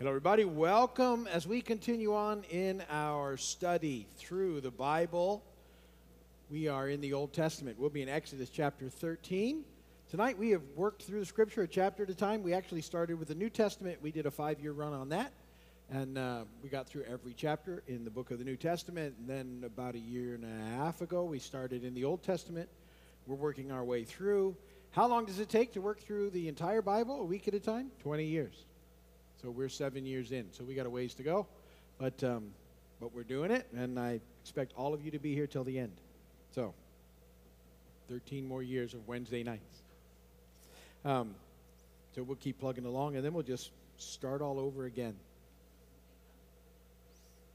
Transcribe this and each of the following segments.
Hello, everybody. Welcome as we continue on in our study through the Bible. We are in the Old Testament. We'll be in Exodus chapter 13. Tonight we have worked through the scripture a chapter at a time. We actually started with the New Testament. We did a five year run on that. And uh, we got through every chapter in the book of the New Testament. And then about a year and a half ago, we started in the Old Testament. We're working our way through. How long does it take to work through the entire Bible? A week at a time? 20 years. So we're seven years in. So we got a ways to go, but um, but we're doing it, and I expect all of you to be here till the end. So 13 more years of Wednesday nights. Um, so we'll keep plugging along, and then we'll just start all over again.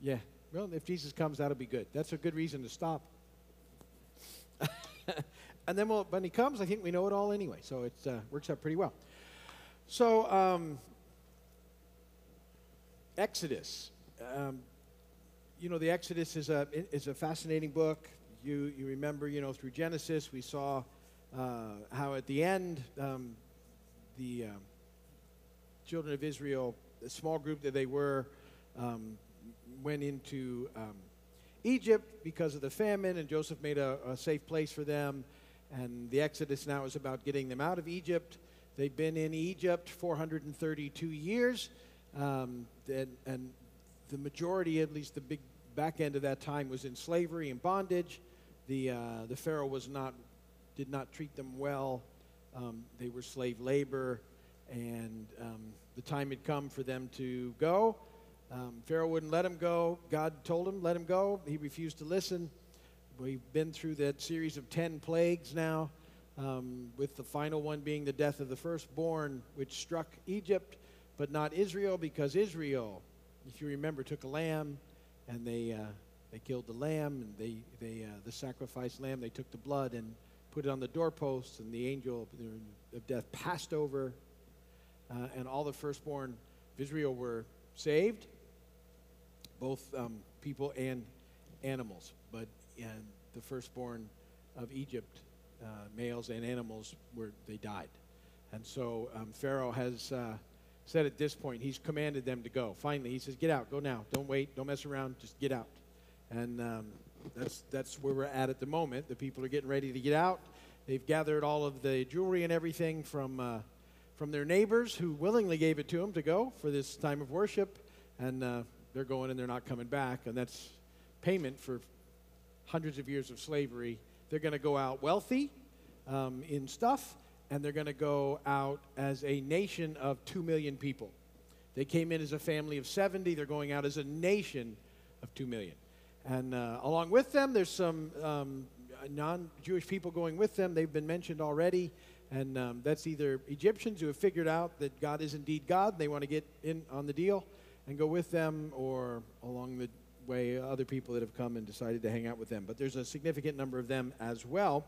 Yeah. Well, if Jesus comes, that'll be good. That's a good reason to stop. and then we'll, when he comes, I think we know it all anyway. So it uh, works out pretty well. So um, Exodus. Um, you know, the Exodus is a, is a fascinating book. You, you remember, you know, through Genesis, we saw uh, how at the end, um, the um, children of Israel, the small group that they were, um, went into um, Egypt because of the famine, and Joseph made a, a safe place for them. And the Exodus now is about getting them out of Egypt. They've been in Egypt 432 years. Um, and, and the majority, at least the big back end of that time, was in slavery and bondage. The, uh, the Pharaoh was not, did not treat them well. Um, they were slave labor, and um, the time had come for them to go. Um, Pharaoh wouldn't let him go. God told him, let him go. He refused to listen. We've been through that series of 10 plagues now, um, with the final one being the death of the firstborn, which struck Egypt but not Israel, because Israel, if you remember, took a lamb and they, uh, they killed the lamb and they, they, uh, the sacrificed lamb, they took the blood and put it on the doorposts, and the angel of death passed over, uh, and all the firstborn of Israel were saved, both um, people and animals. But and the firstborn of Egypt, uh, males and animals, were they died. And so um, Pharaoh has uh, said at this point, he's commanded them to go. Finally, he says, Get out, go now. Don't wait, don't mess around, just get out. And um, that's, that's where we're at at the moment. The people are getting ready to get out. They've gathered all of the jewelry and everything from, uh, from their neighbors who willingly gave it to them to go for this time of worship. And uh, they're going and they're not coming back. And that's payment for hundreds of years of slavery. They're going to go out wealthy um, in stuff and they're going to go out as a nation of 2 million people. They came in as a family of 70, they're going out as a nation of 2 million. And uh, along with them, there's some um, non Jewish people going with them. They've been mentioned already. And um, that's either Egyptians who have figured out that God is indeed God, and they want to get in on the deal and go with them, or along the way, other people that have come and decided to hang out with them. But there's a significant number of them as well.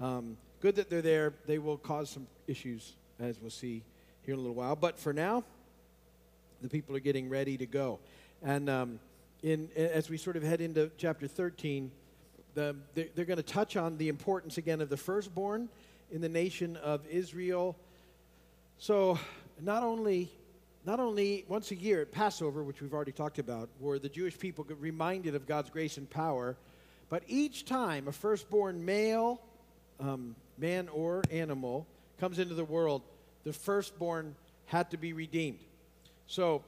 Um, good that they're there. They will cause some issues, as we'll see here in a little while. But for now, the people are getting ready to go. And um, in, as we sort of head into chapter 13, the, they're, going to touch on the importance again of the firstborn in the nation of Israel. So, not only, not only once a year at Passover, which we've already talked about, were the Jewish people reminded of God's grace and power, but each time a firstborn male um, man or animal, comes into the world, the firstborn had to be redeemed. So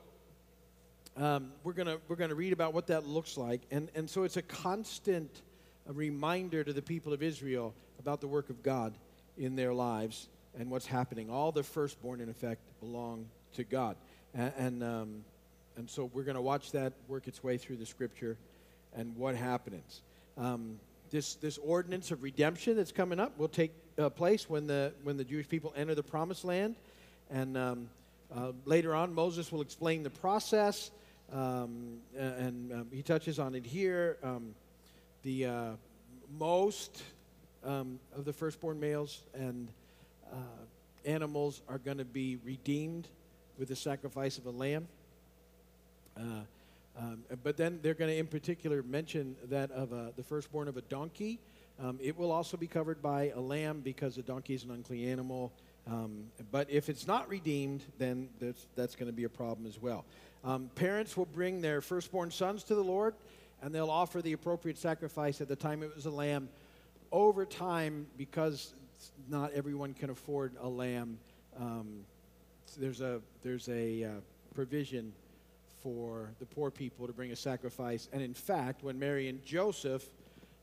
um, we're going we're gonna read about what that looks like. And, and so it's a constant reminder to the people of Israel about the work of God in their lives and what's happening. All the firstborn, in effect, belong to God. And, and, um, and so we're going to watch that work its way through the scripture and what happens. Um, this, this ordinance of redemption that's coming up will take uh, place when the, when the Jewish people enter the promised land. And um, uh, later on, Moses will explain the process, um, and um, he touches on it here. Um, the uh, most um, of the firstborn males and uh, animals are going to be redeemed with the sacrifice of a lamb. Uh, um, but then they're going to, in particular, mention that of a, the firstborn of a donkey. Um, it will also be covered by a lamb because a donkey is an unclean animal, Um, but if it's not redeemed, then that's, that's going to be a problem as well. Um, parents will bring their firstborn sons to the Lord, and they'll offer the appropriate sacrifice. At the time, it was a lamb. Over time, because not everyone can afford a lamb, um, there's a, there's a uh, provision for the poor people to bring a sacrifice. And in fact, when Mary and Joseph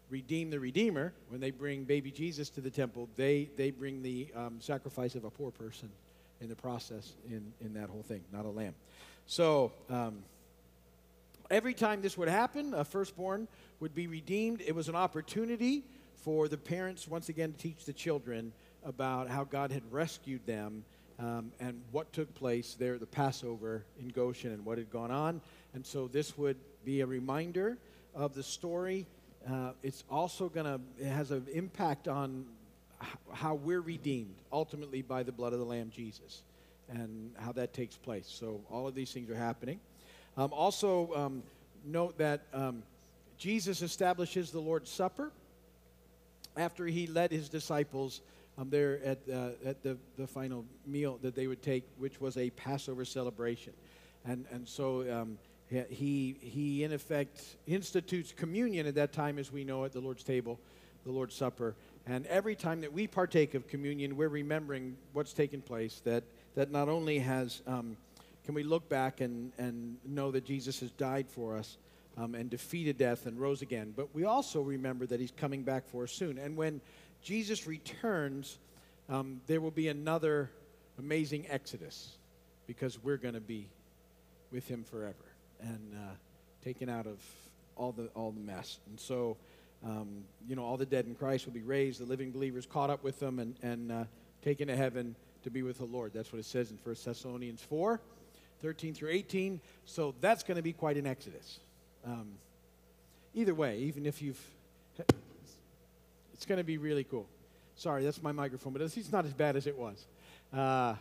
redeem the Redeemer, when they bring baby Jesus to the temple, they, they bring the um, sacrifice of a poor person in the process in, in that whole thing, not a lamb. So um, every time this would happen, a firstborn would be redeemed. It was an opportunity for the parents, once again, to teach the children about how God had rescued them um, and what took place there the Passover in Goshen and what had gone on. And so this would be a reminder of the story uh, it's also going to, it has an impact on how we're redeemed ultimately by the blood of the Lamb Jesus and how that takes place. So all of these things are happening. Um, also, um, note that um, Jesus establishes the Lord's Supper after he led his disciples um, there at, uh, at the, the final meal that they would take, which was a Passover celebration. And, and so um, he, he, in effect, institutes communion at that time as we know it, the Lord's table, the Lord's Supper. And every time that we partake of communion, we're remembering what's taken place, that, that not only has, um, can we look back and, and know that Jesus has died for us um, and defeated death and rose again, but we also remember that he's coming back for us soon. And when Jesus returns, um, there will be another amazing exodus because we're going to be with him forever and uh, taken out of all the all the mess. And so, um, you know, all the dead in Christ will be raised. The living believers caught up with them and and uh, taken to heaven to be with the Lord. That's what it says in 1 Thessalonians 4, 13 through 18. So that's going to be quite an exodus. Um, either way, even if you've, it's going to be really cool. Sorry, that's my microphone, but it's not as bad as it was. Uh,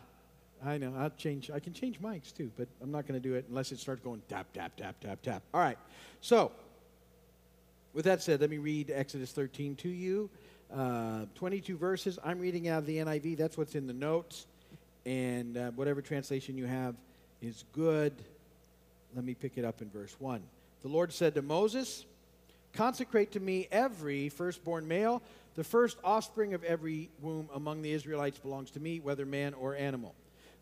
I know. I'll change. I can change mics too, but I'm not going to do it unless it starts going tap, tap, tap, tap, tap. All right. So, with that said, let me read Exodus 13 to you. Uh, 22 verses. I'm reading out of the NIV. That's what's in the notes. And uh, whatever translation you have is good. Let me pick it up in verse 1. The Lord said to Moses, Consecrate to me every firstborn male. The first offspring of every womb among the Israelites belongs to me, whether man or animal.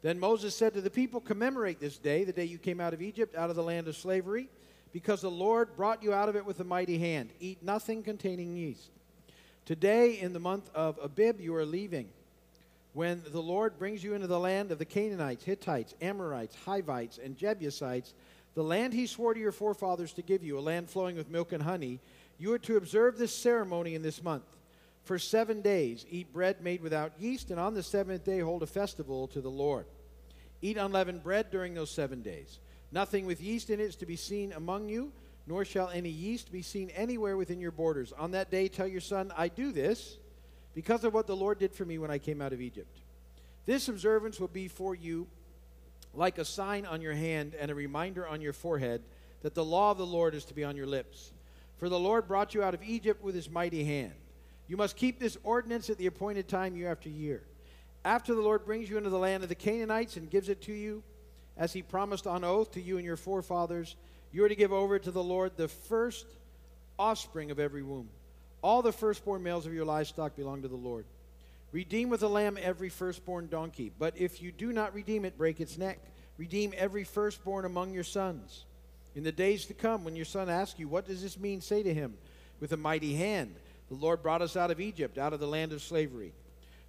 Then Moses said to the people, Commemorate this day, the day you came out of Egypt, out of the land of slavery, because the Lord brought you out of it with a mighty hand. Eat nothing containing yeast. Today, in the month of Abib, you are leaving. When the Lord brings you into the land of the Canaanites, Hittites, Amorites, Hivites, and Jebusites, the land he swore to your forefathers to give you, a land flowing with milk and honey, you are to observe this ceremony in this month. For seven days, eat bread made without yeast, and on the seventh day, hold a festival to the Lord. Eat unleavened bread during those seven days. Nothing with yeast in it is to be seen among you, nor shall any yeast be seen anywhere within your borders. On that day, tell your son, I do this because of what the Lord did for me when I came out of Egypt. This observance will be for you like a sign on your hand and a reminder on your forehead that the law of the Lord is to be on your lips. For the Lord brought you out of Egypt with his mighty hand. You must keep this ordinance at the appointed time year after year. After the Lord brings you into the land of the Canaanites and gives it to you, as he promised on oath to you and your forefathers, you are to give over to the Lord the first offspring of every womb. All the firstborn males of your livestock belong to the Lord. Redeem with a lamb every firstborn donkey. But if you do not redeem it, break its neck. Redeem every firstborn among your sons. In the days to come, when your son asks you, What does this mean? say to him, With a mighty hand the Lord brought us out of Egypt, out of the land of slavery.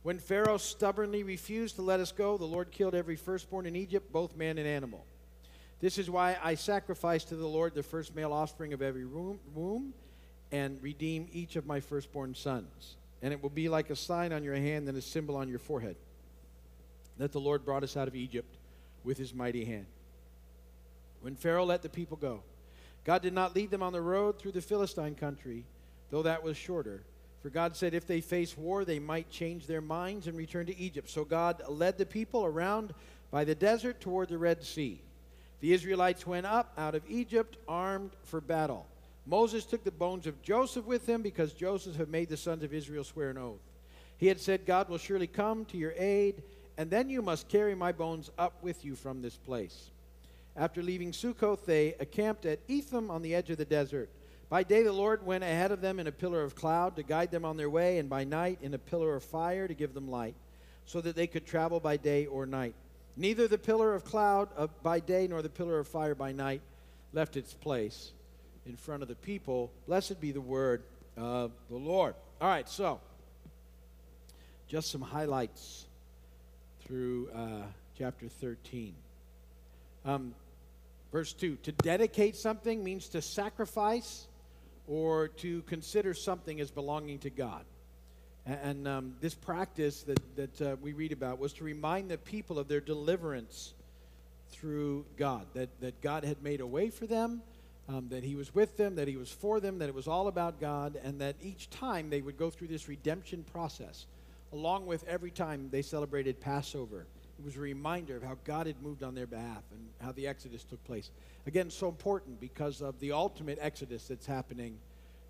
When Pharaoh stubbornly refused to let us go, the Lord killed every firstborn in Egypt, both man and animal. This is why I sacrifice to the Lord the first male offspring of every womb and redeem each of my firstborn sons. And it will be like a sign on your hand and a symbol on your forehead that the Lord brought us out of Egypt with his mighty hand. When Pharaoh let the people go, God did not lead them on the road through the Philistine country though that was shorter. For God said if they face war, they might change their minds and return to Egypt. So God led the people around by the desert toward the Red Sea. The Israelites went up out of Egypt armed for battle. Moses took the bones of Joseph with him because Joseph had made the sons of Israel swear an oath. He had said, God will surely come to your aid and then you must carry my bones up with you from this place. After leaving Succoth, they encamped at Etham on the edge of the desert. By day, the Lord went ahead of them in a pillar of cloud to guide them on their way, and by night, in a pillar of fire to give them light, so that they could travel by day or night. Neither the pillar of cloud by day nor the pillar of fire by night left its place in front of the people. Blessed be the word of the Lord. All right, so just some highlights through uh, chapter 13. Um, verse 2 To dedicate something means to sacrifice or to consider something as belonging to God. And um, this practice that, that uh, we read about was to remind the people of their deliverance through God, that, that God had made a way for them, um, that He was with them, that He was for them, that it was all about God, and that each time they would go through this redemption process, along with every time they celebrated Passover. It was a reminder of how God had moved on their behalf and how the Exodus took place. Again, so important because of the ultimate Exodus that's happening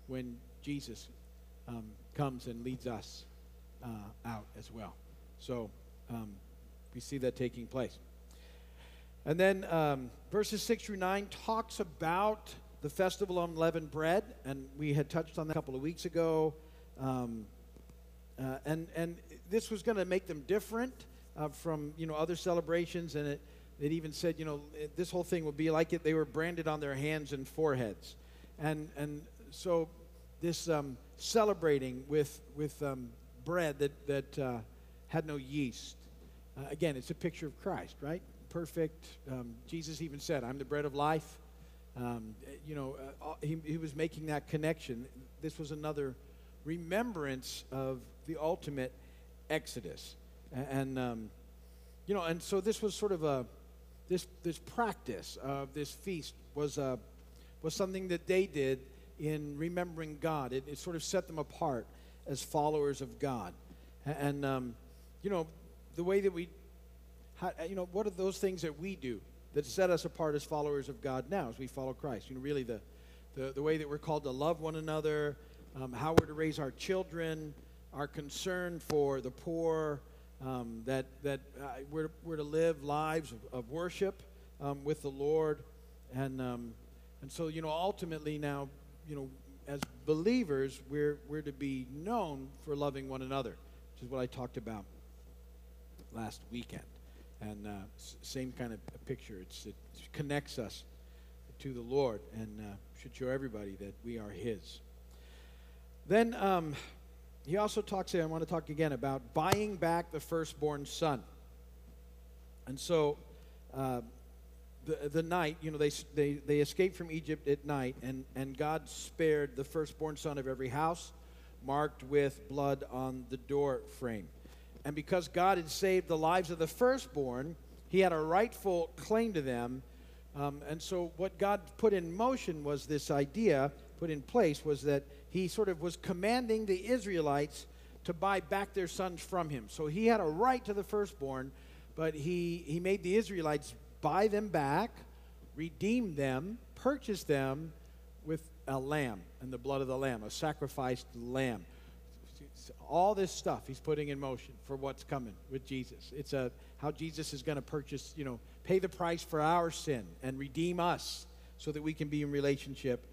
when Jesus um, comes and leads us uh, out as well. So um, we see that taking place. And then um, verses 6 through 9 talks about the festival of unleavened bread, and we had touched on that a couple of weeks ago. Um, uh, and, and this was going to make them different uh, from you know other celebrations, and it, it even said you know it, this whole thing would be like it they were branded on their hands and foreheads, and and so this um, celebrating with with um, bread that that uh, had no yeast. Uh, again, it's a picture of Christ, right? Perfect. Um, Jesus even said, "I'm the bread of life." Um, you know, uh, he, he was making that connection. This was another remembrance of the ultimate Exodus, and, um, you know, and so this was sort of a this this practice of this feast was a was something that they did in remembering God. It, it sort of set them apart as followers of God. And, um, you know, the way that we, you know, what are those things that we do that set us apart as followers of God now as we follow Christ? You know, really the, the, the way that we're called to love one another, um, how we're to raise our children, our concern for the poor, um, that, that uh, we're, we're to live lives of, of worship um, with the Lord. And, um, and so, you know, ultimately now you know, as believers, we're, we're to be known for loving one another, which is what I talked about last weekend. And uh, same kind of picture. It's, it connects us to the Lord and uh, should show everybody that we are His. Then um, he also talks, here, I want to talk again about buying back the firstborn son. And so uh, the, the night, you know, they, they, they escaped from Egypt at night, and, and God spared the firstborn son of every house, marked with blood on the door frame. And because God had saved the lives of the firstborn, he had a rightful claim to them. Um, and so, what God put in motion was this idea, put in place, was that he sort of was commanding the Israelites to buy back their sons from him. So, he had a right to the firstborn, but he, he made the Israelites buy them back, redeem them, purchase them with a lamb and the blood of the lamb, a sacrificed lamb. All this stuff he's putting in motion for what's coming with Jesus. It's a how Jesus is going to purchase, you know, pay the price for our sin and redeem us so that we can be in relationship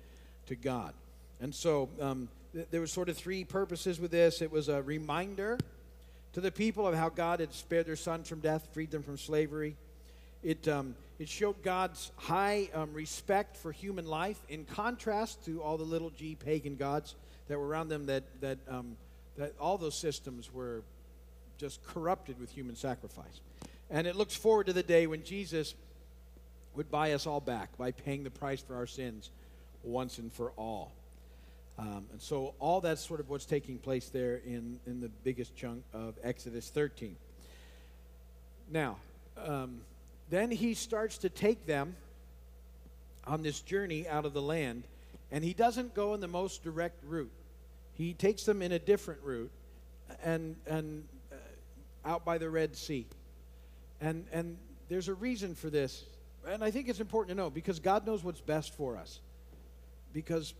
to God. And so um, th- there were sort of three purposes with this. It was a reminder to the people of how God had spared their sons from death, freed them from slavery. It, um, it showed God's high um, respect for human life in contrast to all the little g pagan gods that were around them, that, that, um, that all those systems were just corrupted with human sacrifice. And it looks forward to the day when Jesus would buy us all back by paying the price for our sins once and for all. Um, and so all that's sort of what's taking place there in, in the biggest chunk of Exodus 13. Now, um, then he starts to take them on this journey out of the land, and he doesn't go in the most direct route. He takes them in a different route and, and uh, out by the Red Sea. And, and there's a reason for this. And I think it's important to know because God knows what's best for us. Because,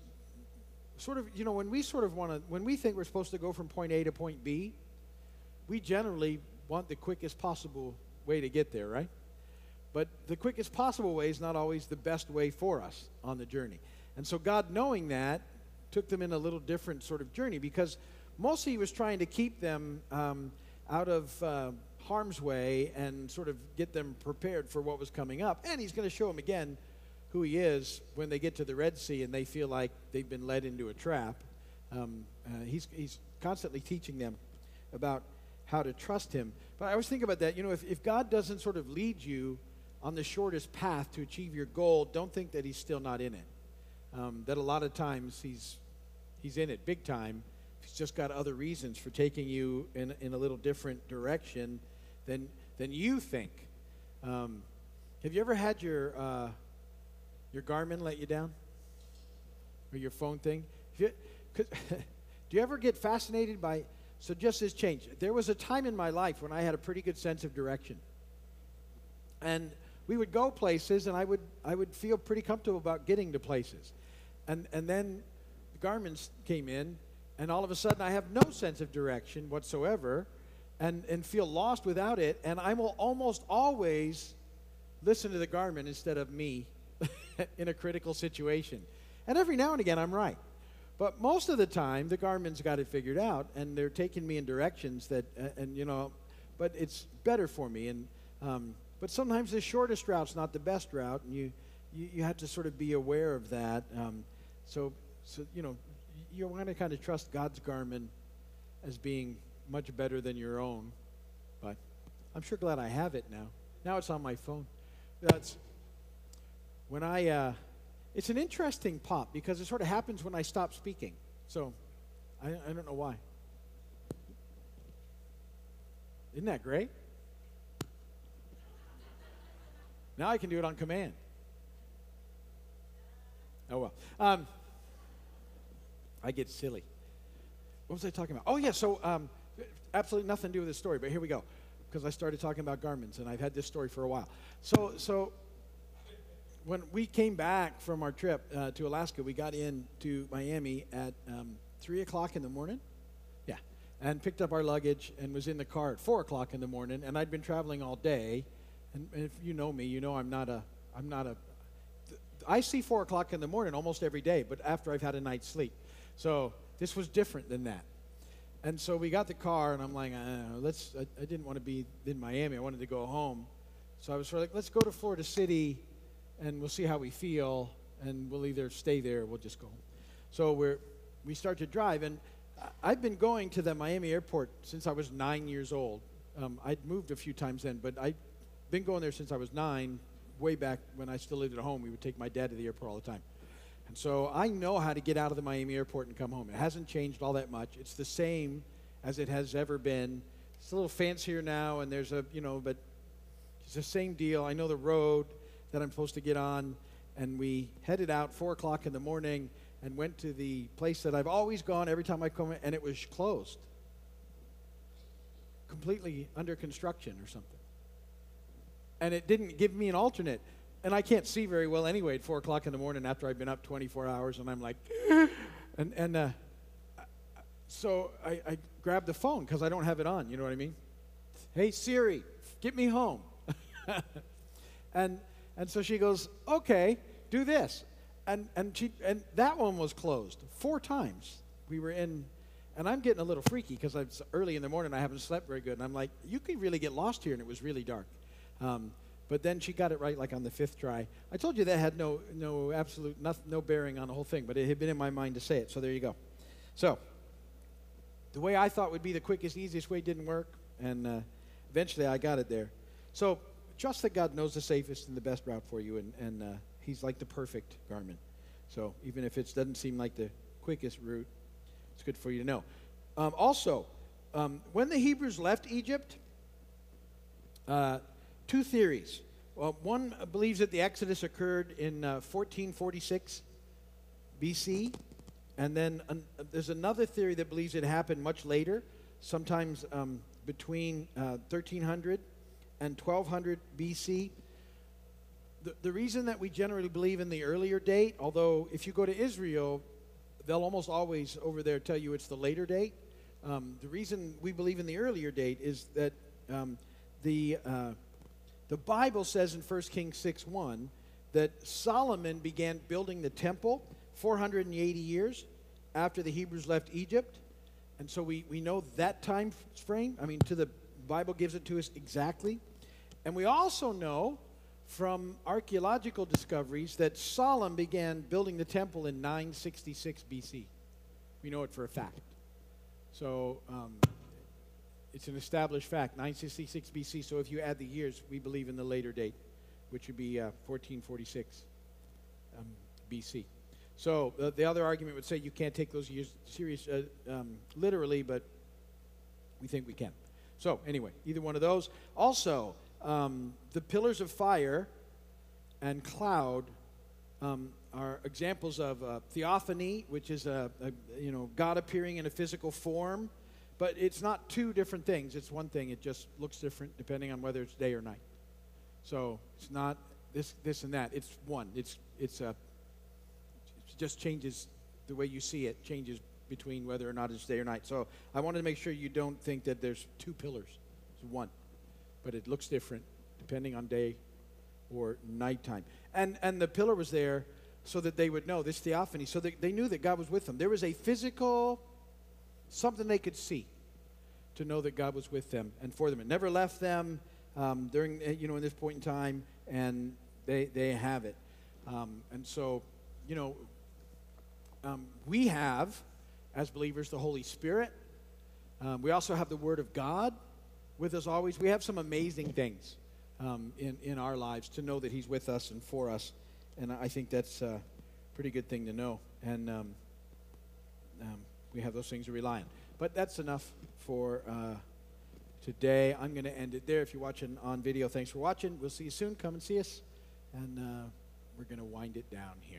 sort of, you know, when we sort of want to, when we think we're supposed to go from point A to point B, we generally want the quickest possible way to get there, right? But the quickest possible way is not always the best way for us on the journey. And so, God, knowing that, took them in a little different sort of journey because mostly He was trying to keep them um, out of uh, harm's way and sort of get them prepared for what was coming up. And He's going to show them again who He is when they get to the Red Sea and they feel like they've been led into a trap. Um, uh, he's, he's constantly teaching them about how to trust Him. But I always think about that. You know, if, if God doesn't sort of lead you on the shortest path to achieve your goal, don't think that He's still not in it. Um, that a lot of times He's, he's in it big time. He's just got other reasons for taking you in, in a little different direction than, than you think. Um, have you ever had your, uh, your Garmin let you down? Or your phone thing? You, do you ever get fascinated by so just this change. There was a time in my life when I had a pretty good sense of direction. And we would go places and I would I would feel pretty comfortable about getting to places. And and then the Garmin's came in and all of a sudden I have no sense of direction whatsoever and, and feel lost without it. And I will almost always listen to the Garmin instead of me in a critical situation. And every now and again I'm right. But most of the time, the Garmin's got it figured out, and they're taking me in directions that, uh, and you know, but it's better for me. And um, but sometimes the shortest route's not the best route, and you you, you have to sort of be aware of that. Um, so so you know, you want to kind of trust God's Garmin as being much better than your own. But I'm sure glad I have it now. Now it's on my phone. That's when I. Uh, it's an interesting pop because it sort of happens when I stop speaking. So I, I don't know why. Isn't that great? Now I can do it on command. Oh, well. Um, I get silly. What was I talking about? Oh, yeah, so um, absolutely nothing to do with this story, but here we go. Because I started talking about Garmins, and I've had this story for a while. So, so when we came back from our trip uh, to Alaska, we got in to Miami at um, 3 o'clock in the morning. Yeah. And picked up our luggage and was in the car at 4 o'clock in the morning. And I'd been traveling all day. And, and if you know me, you know I'm not a, I'm not a, I see 4 o'clock in the morning almost every day, but after I've had a night's sleep. So this was different than that. And so we got the car, and I'm like, uh, let's, I, I didn't want to be in Miami. I wanted to go home. So I was sort of like, let's go to Florida City and we'll see how we feel, and we'll either stay there or we'll just go. So we're, we start to drive, and I've been going to the Miami airport since I was nine years old. Um, I'd moved a few times then, but I've been going there since I was nine, way back when I still lived at home. We would take my dad to the airport all the time. And so I know how to get out of the Miami airport and come home. It hasn't changed all that much. It's the same as it has ever been. It's a little fancier now, and there's a, you know, but it's the same deal. I know the road that I'm supposed to get on, and we headed out four o'clock in the morning and went to the place that I've always gone every time I come, and it was closed, completely under construction or something. And it didn't give me an alternate. And I can't see very well anyway at four o'clock in the morning after I've been up 24 hours, and I'm like, and and uh, so I, I grabbed the phone because I don't have it on. You know what I mean? Hey Siri, get me home. and and so she goes, okay, do this. And, and, she, and that one was closed four times. We were in, and I'm getting a little freaky because it's early in the morning. I haven't slept very good. And I'm like, you could really get lost here. And it was really dark. Um, but then she got it right like on the fifth try. I told you that had no, no absolute, no, no bearing on the whole thing, but it had been in my mind to say it. So there you go. So the way I thought would be the quickest, easiest way didn't work. And uh, eventually I got it there. So trust that God knows the safest and the best route for you, and, and uh, He's like the perfect Garmin. So even if it doesn't seem like the quickest route, it's good for you to know. Um, also, um, when the Hebrews left Egypt, uh, two theories. Well, one believes that the Exodus occurred in uh, 1446 BC, and then an, there's another theory that believes it happened much later, sometimes um, between 1300 uh, and 1200 BC. The, the reason that we generally believe in the earlier date, although if you go to Israel, they'll almost always over there tell you it's the later date. Um, the reason we believe in the earlier date is that Um, the, uh, the Bible says in 1 Kings 6 1 that Solomon began building the temple 480 years after the Hebrews left Egypt. And so we, we know that time frame. I mean, to the Bible gives it to us exactly. And we also know from archaeological discoveries that Solomon began building the temple in 966 BC. We know it for a fact. So um, it's an established fact, 966 BC. So if you add the years, we believe in the later date, which would be uh, 1446 um, BC. So uh, the other argument would say you can't take those years serious uh, um, literally, but we think we can. So anyway, either one of those. Also, um, the pillars of fire and cloud um, are examples of uh, theophany, which is a, a, you know God appearing in a physical form, but it's not two different things. It's one thing. It just looks different depending on whether it's day or night. So it's not this this and that. It's one. It's it's a it just changes the way you see it changes between whether or not it's day or night. So I wanted to make sure you don't think that there's two pillars. It's one, but it looks different depending on day or nighttime. And and the pillar was there so that they would know this theophany, so that they knew that God was with them. There was a physical something they could see to know that God was with them and for them. It never left them um, during uh, you know in this point in time, and they they have it. Um, and so, you know, um, we have, as believers, the Holy Spirit. Um, we also have the Word of God with us always. We have some amazing things um, in, in our lives to know that He's with us and for us. And I think that's a pretty good thing to know. And um, um, we have those things to rely on. But that's enough for uh, today. I'm going to end it there. If you're watching on video, thanks for watching. We'll see you soon. Come and see us. And uh, we're going to wind it down here.